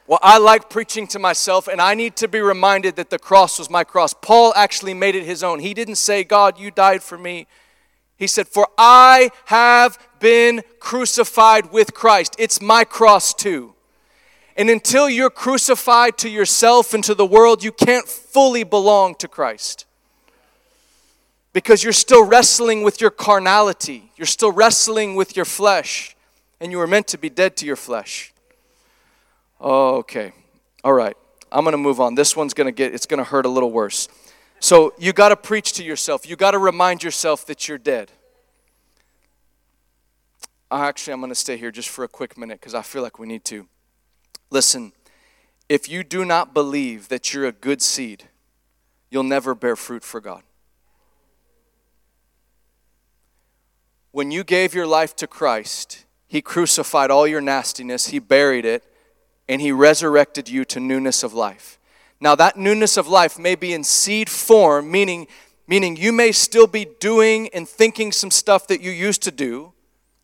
Well, I like preaching to myself, and I need to be reminded that the cross was my cross. Paul actually made it his own. He didn't say, God, you died for me. He said, For I have been crucified with Christ. It's my cross too. And until you're crucified to yourself and to the world, you can't fully belong to Christ. Because you're still wrestling with your carnality, you're still wrestling with your flesh, and you were meant to be dead to your flesh. Okay, all right, I'm gonna move on. This one's gonna get, it's gonna hurt a little worse. So you gotta preach to yourself, you gotta remind yourself that you're dead. Actually, I'm gonna stay here just for a quick minute because I feel like we need to. Listen, if you do not believe that you're a good seed, you'll never bear fruit for God. When you gave your life to Christ, He crucified all your nastiness, He buried it, and He resurrected you to newness of life. Now, that newness of life may be in seed form, meaning, meaning you may still be doing and thinking some stuff that you used to do,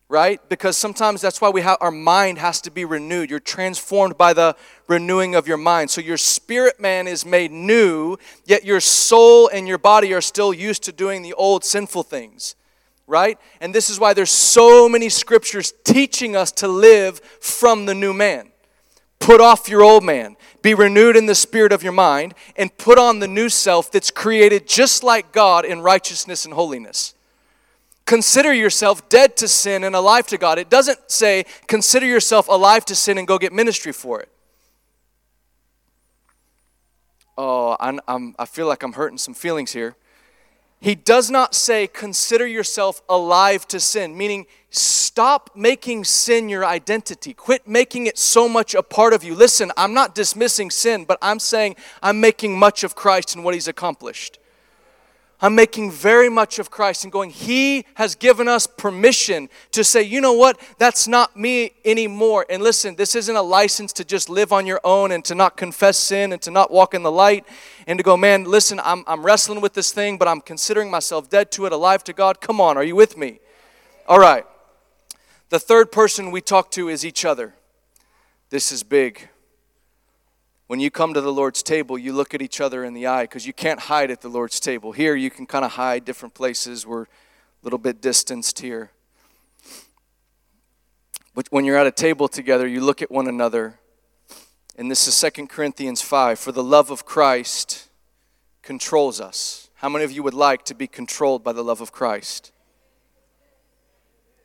right? Because sometimes that's why we have our mind has to be renewed. You're transformed by the renewing of your mind. So your spirit man is made new, yet your soul and your body are still used to doing the old sinful things. Right? And this is why there's so many scriptures teaching us to live from the new man. Put off your old man, be renewed in the spirit of your mind, and put on the new self that's created just like God in righteousness and holiness. Consider yourself dead to sin and alive to God. It doesn't say consider yourself alive to sin and go get ministry for it. Oh, I'm, I'm, I feel like I'm hurting some feelings here. He does not say, consider yourself alive to sin, meaning stop making sin your identity. Quit making it so much a part of you. Listen, I'm not dismissing sin, but I'm saying I'm making much of Christ and what he's accomplished. I'm making very much of Christ and going, He has given us permission to say, you know what, that's not me anymore. And listen, this isn't a license to just live on your own and to not confess sin and to not walk in the light and to go, man, listen, I'm, I'm wrestling with this thing, but I'm considering myself dead to it, alive to God. Come on, are you with me? All right. The third person we talk to is each other. This is big. When you come to the Lord's table, you look at each other in the eye because you can't hide at the Lord's table. Here, you can kind of hide different places. We're a little bit distanced here. But when you're at a table together, you look at one another. And this is 2 Corinthians 5 For the love of Christ controls us. How many of you would like to be controlled by the love of Christ?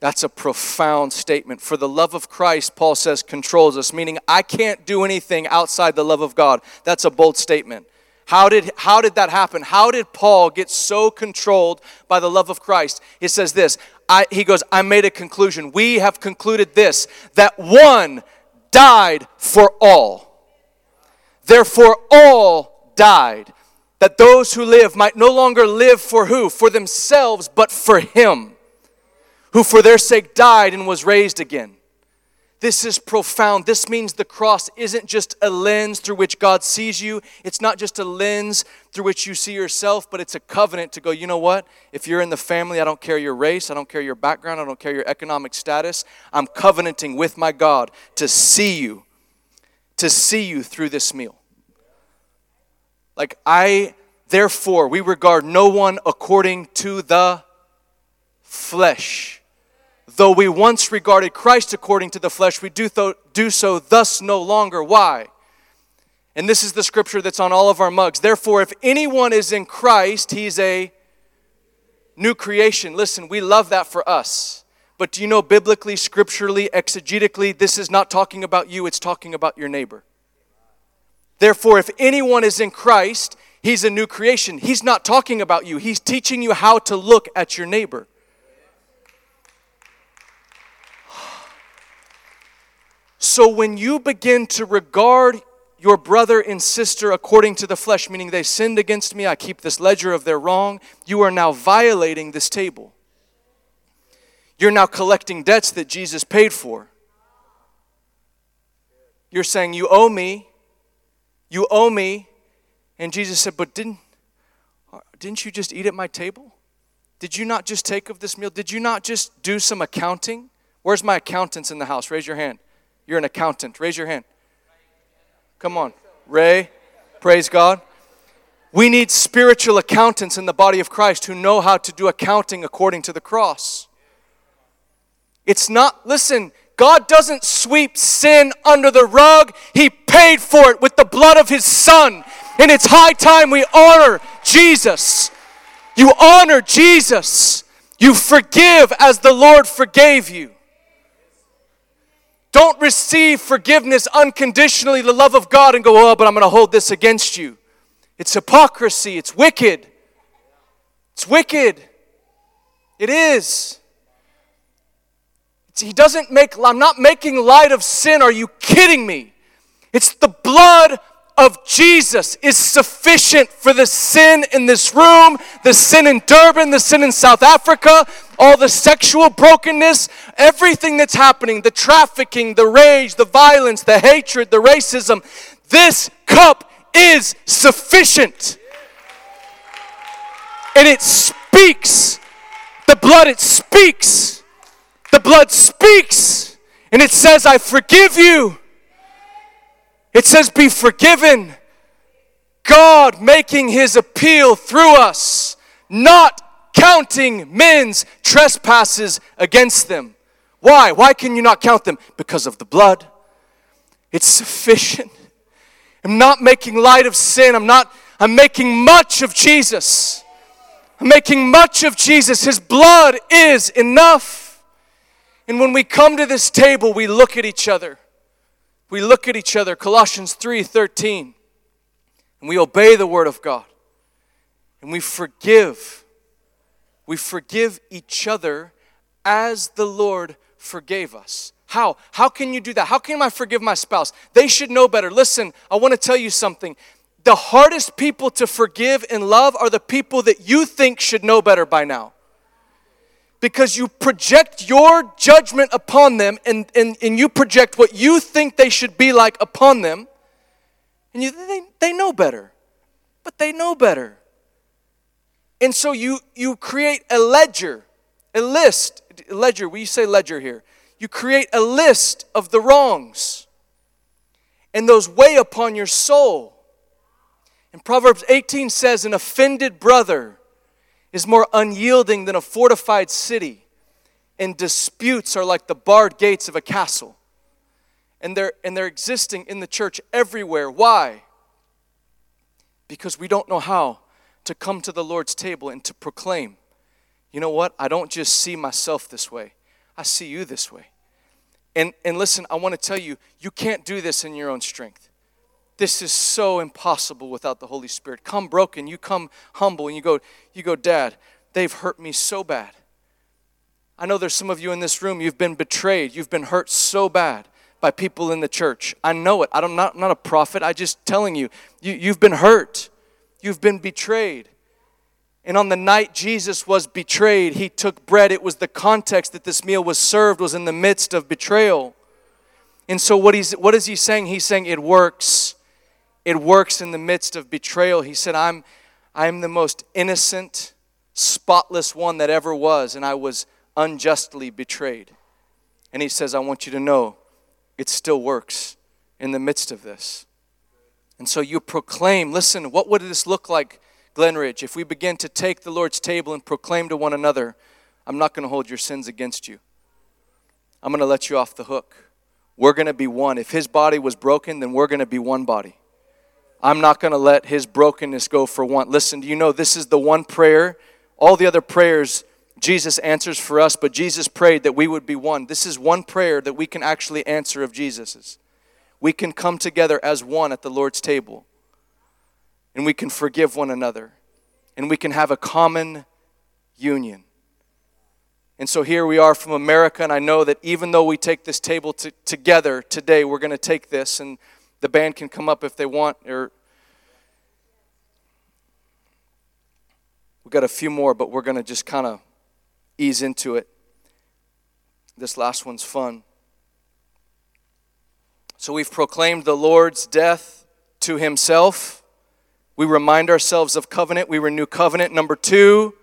That's a profound statement. For the love of Christ, Paul says, controls us, meaning I can't do anything outside the love of God. That's a bold statement. How did, how did that happen? How did Paul get so controlled by the love of Christ? He says this I, He goes, I made a conclusion. We have concluded this that one died for all. Therefore, all died. That those who live might no longer live for who? For themselves, but for Him who for their sake died and was raised again. This is profound. This means the cross isn't just a lens through which God sees you. It's not just a lens through which you see yourself, but it's a covenant to go, you know what? If you're in the family, I don't care your race, I don't care your background, I don't care your economic status. I'm covenanting with my God to see you, to see you through this meal. Like, I, therefore, we regard no one according to the flesh Though we once regarded Christ according to the flesh, we do, th- do so thus no longer. Why? And this is the scripture that's on all of our mugs. Therefore, if anyone is in Christ, he's a new creation. Listen, we love that for us. But do you know, biblically, scripturally, exegetically, this is not talking about you, it's talking about your neighbor. Therefore, if anyone is in Christ, he's a new creation. He's not talking about you, he's teaching you how to look at your neighbor. So when you begin to regard your brother and sister according to the flesh, meaning they sinned against me, I keep this ledger of their wrong, you are now violating this table. You're now collecting debts that Jesus paid for. You're saying, You owe me, you owe me. And Jesus said, But didn't, didn't you just eat at my table? Did you not just take of this meal? Did you not just do some accounting? Where's my accountants in the house? Raise your hand. You're an accountant. Raise your hand. Come on. Ray, praise God. We need spiritual accountants in the body of Christ who know how to do accounting according to the cross. It's not, listen, God doesn't sweep sin under the rug. He paid for it with the blood of His Son. And it's high time we honor Jesus. You honor Jesus. You forgive as the Lord forgave you. Don't receive forgiveness unconditionally, the love of God, and go, oh, but I'm going to hold this against you. It's hypocrisy. It's wicked. It's wicked. It is. He doesn't make, I'm not making light of sin. Are you kidding me? It's the blood of Jesus is sufficient for the sin in this room, the sin in Durban, the sin in South Africa, all the sexual brokenness, everything that's happening, the trafficking, the rage, the violence, the hatred, the racism. This cup is sufficient. And it speaks. The blood, it speaks. The blood speaks. And it says, I forgive you. It says, Be forgiven. God making his appeal through us, not counting men's trespasses against them. Why? Why can you not count them? Because of the blood. It's sufficient. I'm not making light of sin. I'm not, I'm making much of Jesus. I'm making much of Jesus. His blood is enough. And when we come to this table, we look at each other. We look at each other, Colossians 3:13, and we obey the word of God. And we forgive. We forgive each other as the Lord forgave us. How? How can you do that? How can I forgive my spouse? They should know better. Listen, I want to tell you something. The hardest people to forgive and love are the people that you think should know better by now. Because you project your judgment upon them and, and, and you project what you think they should be like upon them. And you, they, they know better. But they know better. And so you, you create a ledger, a list. a Ledger, we say ledger here you create a list of the wrongs, and those weigh upon your soul. And Proverbs 18 says, An offended brother is more unyielding than a fortified city, and disputes are like the barred gates of a castle. And they're, and they're existing in the church everywhere. Why? Because we don't know how to come to the Lord's table and to proclaim, you know what? I don't just see myself this way, I see you this way. And, and listen, I want to tell you, you can't do this in your own strength. This is so impossible without the Holy Spirit. Come broken, you come humble, and you go, you go, Dad, they've hurt me so bad. I know there's some of you in this room, you've been betrayed, you've been hurt so bad by people in the church. I know it. I'm not, not a prophet. I'm just telling you, you, you've been hurt. You've been betrayed. And on the night Jesus was betrayed, he took bread. It was the context that this meal was served was in the midst of betrayal. And so what he's what is he saying? He's saying it works. It works in the midst of betrayal. He said, I'm I'm the most innocent, spotless one that ever was, and I was unjustly betrayed. And he says, I want you to know it still works in the midst of this. And so you proclaim, listen, what would this look like? Glenridge, if we begin to take the Lord's table and proclaim to one another, I'm not going to hold your sins against you. I'm going to let you off the hook. We're going to be one. If his body was broken, then we're going to be one body. I'm not going to let his brokenness go for one. Listen, do you know this is the one prayer? All the other prayers Jesus answers for us, but Jesus prayed that we would be one. This is one prayer that we can actually answer of Jesus's. We can come together as one at the Lord's table and we can forgive one another and we can have a common union. And so here we are from America, and I know that even though we take this table to, together today, we're going to take this, and the band can come up if they want, or we've got a few more, but we're going to just kind of ease into it. This last one's fun. So we've proclaimed the Lord's death to himself. We remind ourselves of covenant. We renew covenant. Number two,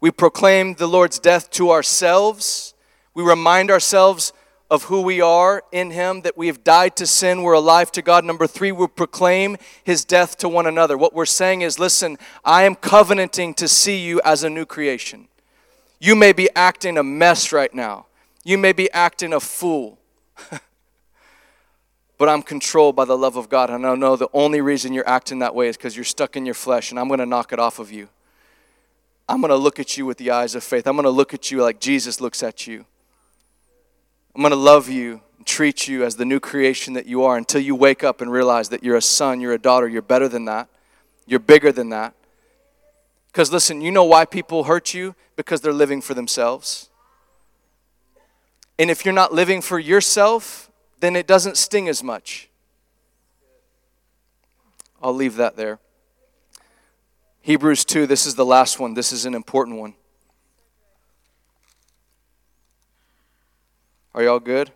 we proclaim the Lord's death to ourselves. We remind ourselves of who we are in Him, that we have died to sin, we're alive to God. Number three, we proclaim His death to one another. What we're saying is, listen, I am covenanting to see you as a new creation. You may be acting a mess right now, you may be acting a fool. <laughs> but I'm controlled by the love of God. And I know the only reason you're acting that way is because you're stuck in your flesh, and I'm going to knock it off of you. I'm going to look at you with the eyes of faith. I'm going to look at you like Jesus looks at you. I'm going to love you and treat you as the new creation that you are until you wake up and realize that you're a son, you're a daughter, you're better than that, you're bigger than that. Because listen, you know why people hurt you? Because they're living for themselves. And if you're not living for yourself, then it doesn't sting as much. I'll leave that there. Hebrews 2, this is the last one. This is an important one. Are y'all good?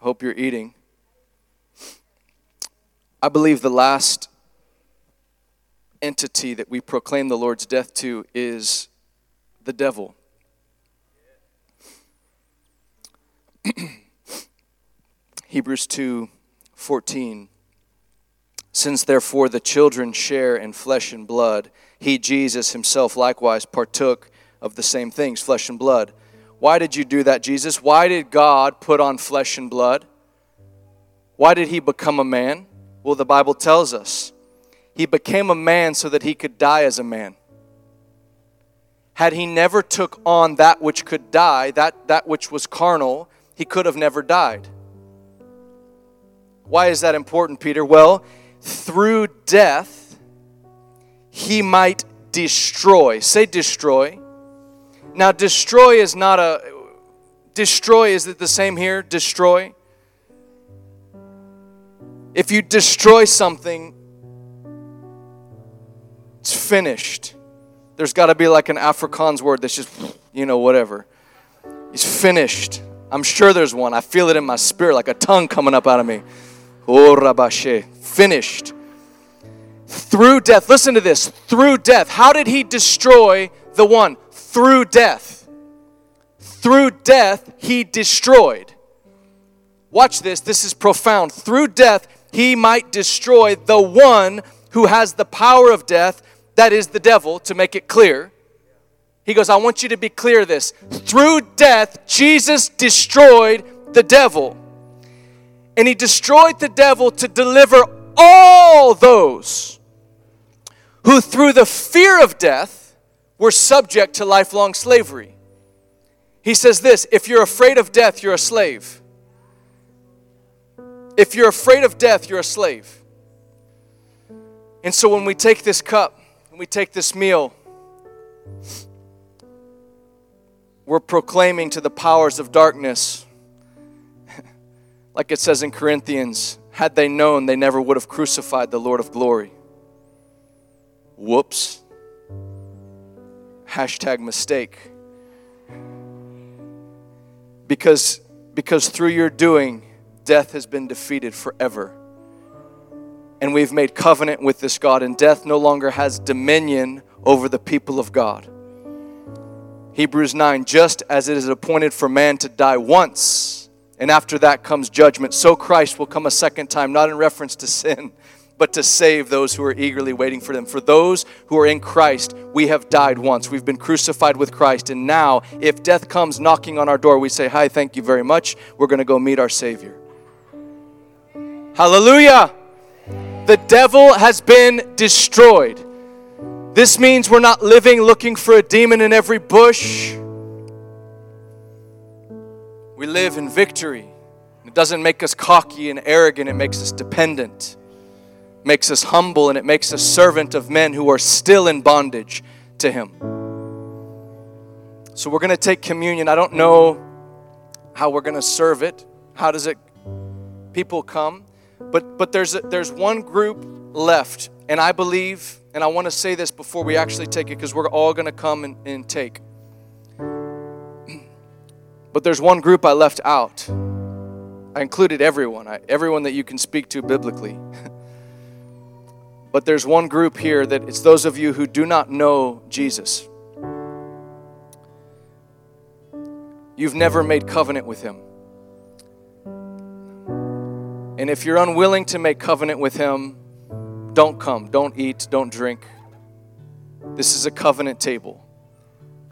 I hope you're eating. I believe the last entity that we proclaim the Lord's death to is the devil. <clears throat> Hebrews 2 14. Since therefore the children share in flesh and blood, he, Jesus, himself likewise partook of the same things, flesh and blood. Why did you do that, Jesus? Why did God put on flesh and blood? Why did he become a man? Well, the Bible tells us he became a man so that he could die as a man. had he never took on that which could die, that, that which was carnal, he could have never died. Why is that important, Peter? Well, through death, he might destroy. Say destroy. Now, destroy is not a. Destroy, is it the same here? Destroy? If you destroy something, it's finished. There's got to be like an Afrikaans word that's just, you know, whatever. It's finished. I'm sure there's one. I feel it in my spirit like a tongue coming up out of me. Oh, Rabashe. Finished. Through death. Listen to this. Through death. How did he destroy the one? Through death. Through death, he destroyed. Watch this. This is profound. Through death, he might destroy the one who has the power of death, that is the devil, to make it clear. He goes, I want you to be clear this. Through death, Jesus destroyed the devil. And he destroyed the devil to deliver all those who, through the fear of death, were subject to lifelong slavery. He says this if you're afraid of death, you're a slave. If you're afraid of death, you're a slave. And so when we take this cup, when we take this meal, we're proclaiming to the powers of darkness, <laughs> like it says in Corinthians, had they known, they never would have crucified the Lord of glory. Whoops. Hashtag mistake. Because, because through your doing, death has been defeated forever. And we've made covenant with this God, and death no longer has dominion over the people of God. Hebrews 9, just as it is appointed for man to die once, and after that comes judgment, so Christ will come a second time, not in reference to sin, but to save those who are eagerly waiting for them. For those who are in Christ, we have died once. We've been crucified with Christ. And now, if death comes knocking on our door, we say, Hi, thank you very much. We're going to go meet our Savior. Hallelujah! The devil has been destroyed. This means we're not living looking for a demon in every bush. We live in victory. It doesn't make us cocky and arrogant, it makes us dependent, makes us humble, and it makes us servant of men who are still in bondage to Him. So we're going to take communion. I don't know how we're going to serve it. How does it? People come. But, but there's, a, there's one group left, and I believe, and I want to say this before we actually take it because we're all going to come and, and take. But there's one group I left out. I included everyone, I, everyone that you can speak to biblically. <laughs> but there's one group here that it's those of you who do not know Jesus. You've never made covenant with him. And if you're unwilling to make covenant with Him, don't come, don't eat, don't drink. This is a covenant table.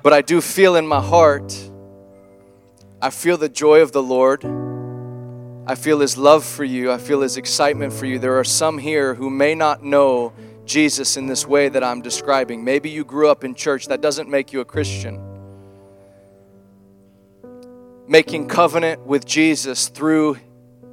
But I do feel in my heart, I feel the joy of the Lord. I feel His love for you. I feel His excitement for you. There are some here who may not know Jesus in this way that I'm describing. Maybe you grew up in church. That doesn't make you a Christian. Making covenant with Jesus through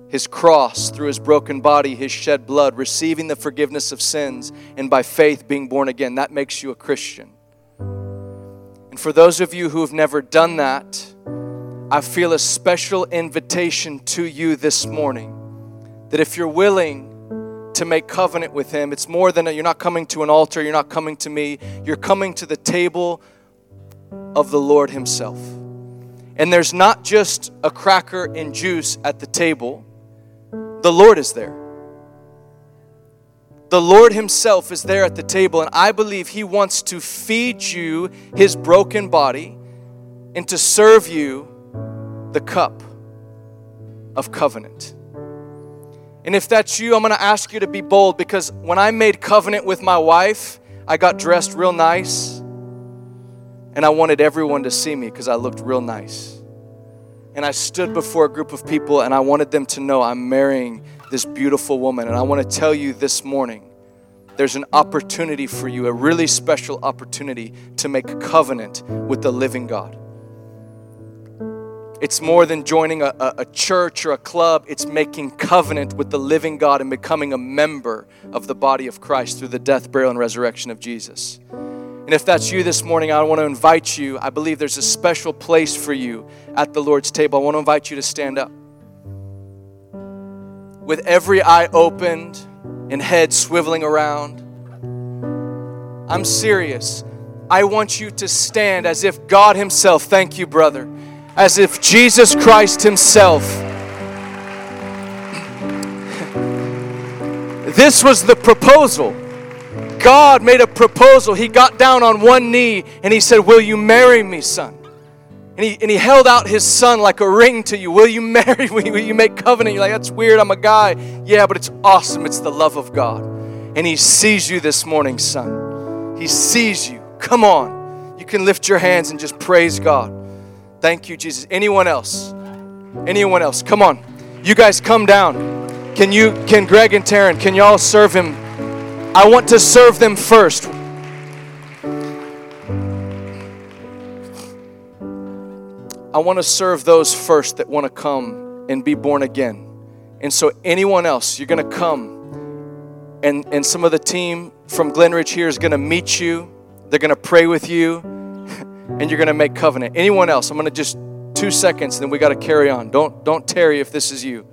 his cross, through his broken body, his shed blood, receiving the forgiveness of sins, and by faith being born again. That makes you a Christian. And for those of you who have never done that, I feel a special invitation to you this morning that if you're willing to make covenant with him, it's more than a, you're not coming to an altar, you're not coming to me, you're coming to the table of the Lord himself. And there's not just a cracker and juice at the table the Lord is there. The Lord Himself is there at the table, and I believe He wants to feed you His broken body and to serve you the cup of covenant. And if that's you, I'm going to ask you to be bold because when I made covenant with my wife, I got dressed real nice and I wanted everyone to see me because I looked real nice and I stood before a group of people and I wanted them to know I'm marrying this beautiful woman. And I want to tell you this morning there's an opportunity for you, a really special opportunity to make covenant with the living God. It's more than joining a, a, a, church or a club, it's making covenant with the living God and becoming a member of the body of Christ through the death, burial, and resurrection of Jesus. And if that's you this morning, I want to invite you. I believe there's a special place for you at the Lord's table. I want to invite you to stand up. With every eye opened and head swiveling around, I'm serious. I want you to stand as if God Himself, thank you, brother as if Jesus Christ Himself. this was the proposal. God made a proposal. He got down on one knee and He said, Will you marry me, son? And he, and he held out his son like a ring to you. Will you <laughs> marry me? Will you make covenant? You're like, that's weird. I'm a guy. Yeah, but it's awesome. It's the love of God. And he sees you this morning, son. He sees you. Come on. You can lift your hands and just praise God. Thank you, Jesus. Anyone else? Anyone else? Come on. You guys come down. Can you, can Greg and Taryn, can y'all serve him? I want to serve them first. I want to serve those first that want to come and be born again. And so, anyone else, you're going to come, and, and some of the team from Glenridge here is going to meet you. They're going to pray with you and you're going to make covenant. Anyone else? I'm going to just two seconds, and then we got to carry on. Don't don't tarry if this is you.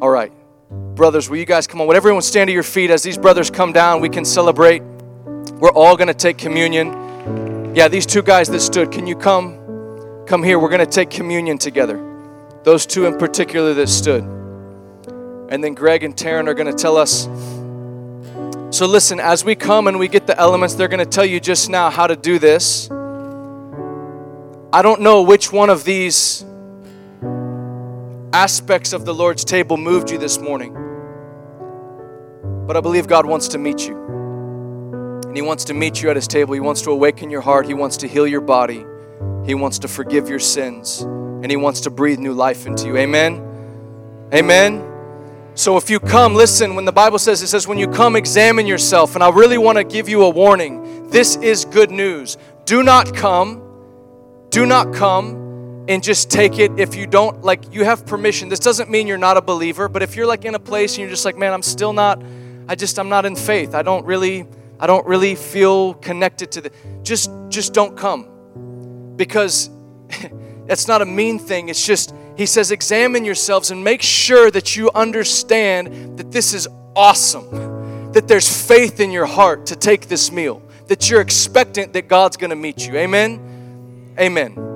All right, brothers, will you guys come on? Would everyone stand to your feet as these brothers come down? We can celebrate. We're all going to take communion. Yeah, these two guys that stood, can you come? Come here. We're going to take communion together. Those two in particular that stood. And then Greg and Taryn are going to tell us so, listen, as we come and we get the elements, they're going to tell you just now how to do this. I don't know which one of these aspects of the Lord's table moved you this morning, but I believe God wants to meet you. And He wants to meet you at His table. He wants to awaken your heart, He wants to heal your body, He wants to forgive your sins, and He wants to breathe new life into you. Amen. Amen. So if you come, listen, when the Bible says, it says, when you come, examine yourself. And I really want to give you a warning. This is good news. Do not come, do not come and just take it if you don't, like, you have permission. This doesn't mean you're not a believer, but if you're like in a place and you're just like, man, I'm still not, I just, I'm not in faith. I don't really, I don't really feel connected to the, just, just don't come. Because <laughs> that's not a mean thing. It's just, he says, examine yourselves and make sure that you understand that this is awesome, that there's faith in your heart to take this meal, that you're expectant that God's going to meet you. Amen? Amen.